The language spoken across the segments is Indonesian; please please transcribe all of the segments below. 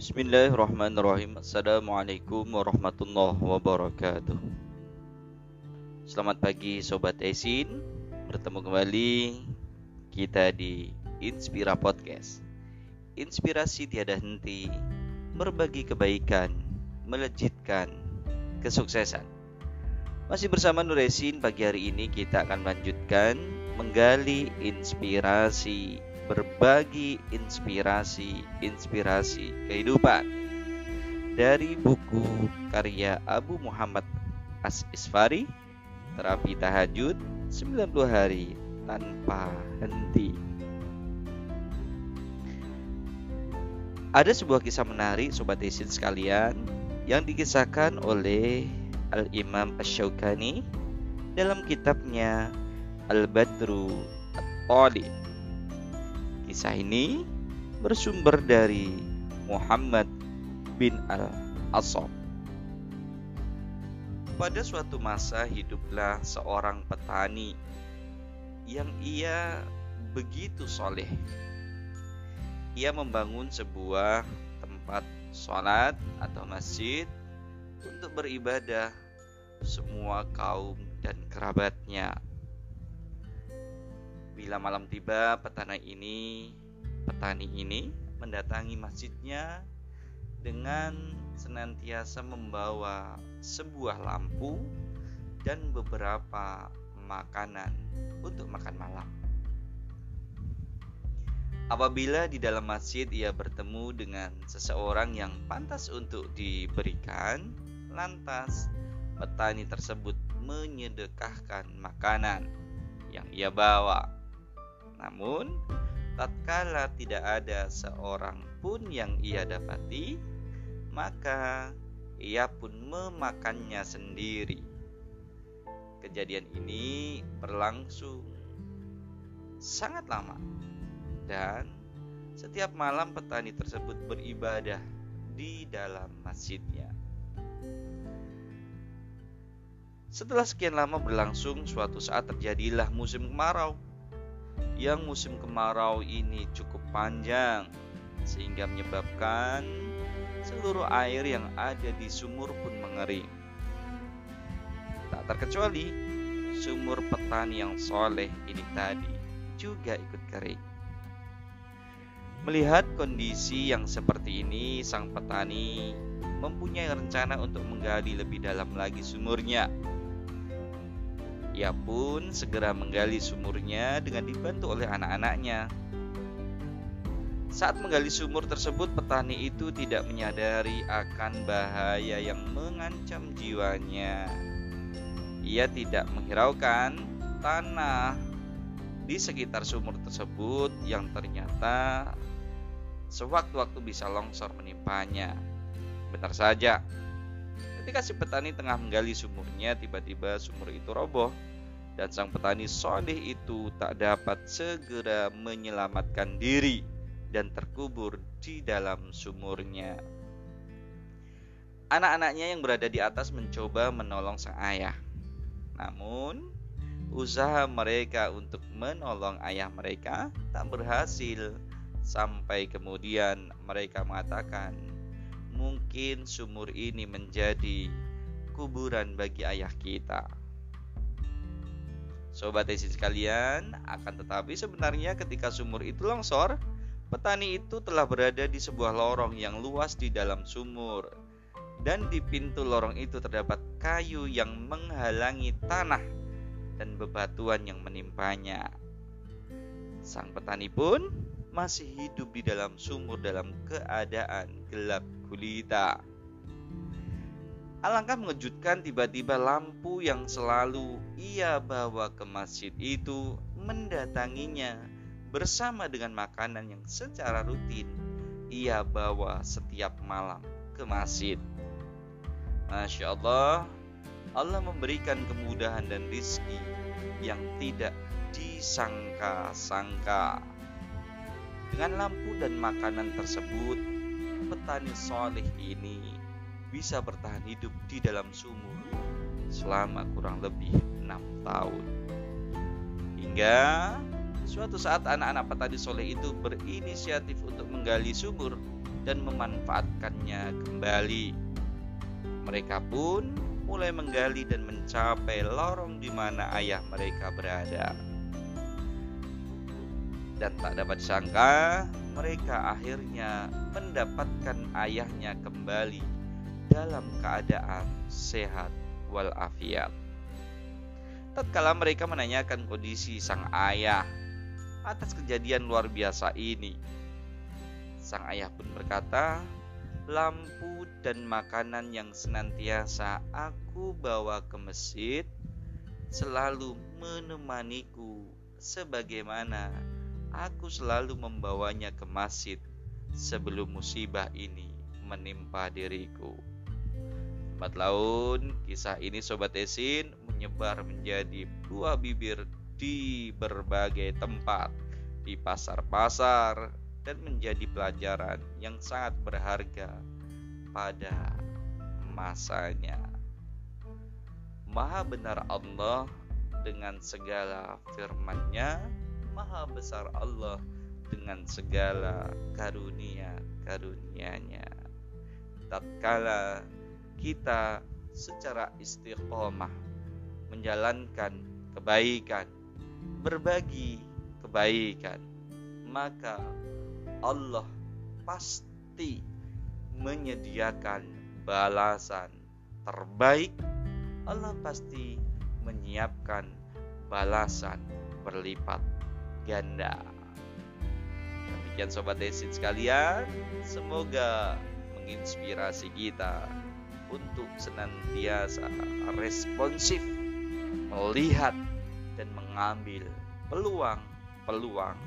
Bismillahirrahmanirrahim. Assalamualaikum warahmatullahi wabarakatuh. Selamat pagi Sobat Esin. Bertemu kembali kita di Inspira Podcast. Inspirasi tiada henti. Berbagi kebaikan Melejitkan kesuksesan. Masih bersama Nur Esin Pagi hari ini kita akan melanjutkan Menggali inspirasi berbagi inspirasi-inspirasi kehidupan. Dari buku karya Abu Muhammad As Isfari Terapi Tahajud 90 Hari Tanpa Henti. Ada sebuah kisah menarik Sobat Isin sekalian yang dikisahkan oleh Al-Imam Ash-Shawkani dalam kitabnya Al-Badru At-Talib Kisah ini bersumber dari Muhammad bin Al-Asab. Pada suatu masa hiduplah seorang petani yang ia begitu soleh. Ia membangun sebuah tempat sholat atau masjid untuk beribadah semua kaum dan kerabatnya Bila malam tiba, petani ini petani ini mendatangi masjidnya dengan senantiasa membawa sebuah lampu dan beberapa makanan untuk makan malam. Apabila di dalam masjid ia bertemu dengan seseorang yang pantas untuk diberikan, lantas petani tersebut menyedekahkan makanan yang ia bawa namun, tatkala tidak ada seorang pun yang ia dapati, maka ia pun memakannya sendiri. Kejadian ini berlangsung sangat lama, dan setiap malam petani tersebut beribadah di dalam masjidnya. Setelah sekian lama berlangsung, suatu saat terjadilah musim kemarau yang musim kemarau ini cukup panjang sehingga menyebabkan seluruh air yang ada di sumur pun mengering. Tak terkecuali sumur petani yang soleh ini tadi juga ikut kering. Melihat kondisi yang seperti ini, sang petani mempunyai rencana untuk menggali lebih dalam lagi sumurnya ia pun segera menggali sumurnya dengan dibantu oleh anak-anaknya. Saat menggali sumur tersebut, petani itu tidak menyadari akan bahaya yang mengancam jiwanya. Ia tidak menghiraukan tanah di sekitar sumur tersebut yang ternyata sewaktu-waktu bisa longsor menimpanya. Benar saja, ketika si petani tengah menggali sumurnya, tiba-tiba sumur itu roboh dan sang petani soleh itu tak dapat segera menyelamatkan diri dan terkubur di dalam sumurnya. Anak-anaknya yang berada di atas mencoba menolong sang ayah. Namun, usaha mereka untuk menolong ayah mereka tak berhasil sampai kemudian mereka mengatakan, "Mungkin sumur ini menjadi kuburan bagi ayah kita." Sobat tesis sekalian, akan tetapi sebenarnya ketika sumur itu longsor, petani itu telah berada di sebuah lorong yang luas di dalam sumur. Dan di pintu lorong itu terdapat kayu yang menghalangi tanah dan bebatuan yang menimpanya. Sang petani pun masih hidup di dalam sumur dalam keadaan gelap gulita. Alangkah mengejutkan tiba-tiba lampu yang selalu ia bawa ke masjid itu mendatanginya bersama dengan makanan yang secara rutin ia bawa setiap malam ke masjid. Masya Allah, Allah memberikan kemudahan dan rizki yang tidak disangka-sangka. Dengan lampu dan makanan tersebut, petani soleh ini bisa bertahan hidup di dalam sumur selama kurang lebih enam tahun. Hingga suatu saat anak-anak petani soleh itu berinisiatif untuk menggali sumur dan memanfaatkannya kembali. Mereka pun mulai menggali dan mencapai lorong di mana ayah mereka berada. Dan tak dapat sangka, mereka akhirnya mendapatkan ayahnya kembali dalam keadaan sehat walafiat. Tatkala mereka menanyakan kondisi sang ayah atas kejadian luar biasa ini, sang ayah pun berkata, lampu dan makanan yang senantiasa aku bawa ke masjid selalu menemaniku sebagaimana aku selalu membawanya ke masjid sebelum musibah ini menimpa diriku. Lambat laun, kisah ini Sobat Esin menyebar menjadi buah bibir di berbagai tempat, di pasar-pasar, dan menjadi pelajaran yang sangat berharga pada masanya. Maha benar Allah dengan segala firman-Nya, maha besar Allah dengan segala karunia-karunia-Nya. Tatkala kita secara istiqomah menjalankan kebaikan, berbagi kebaikan, maka Allah pasti menyediakan balasan terbaik. Allah pasti menyiapkan balasan berlipat ganda. Demikian sobat desin sekalian, semoga menginspirasi kita untuk senantiasa responsif melihat dan mengambil peluang-peluang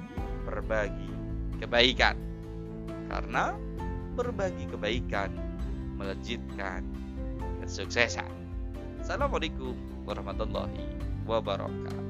berbagi kebaikan. Karena berbagi kebaikan melejitkan kesuksesan. Assalamualaikum warahmatullahi wabarakatuh.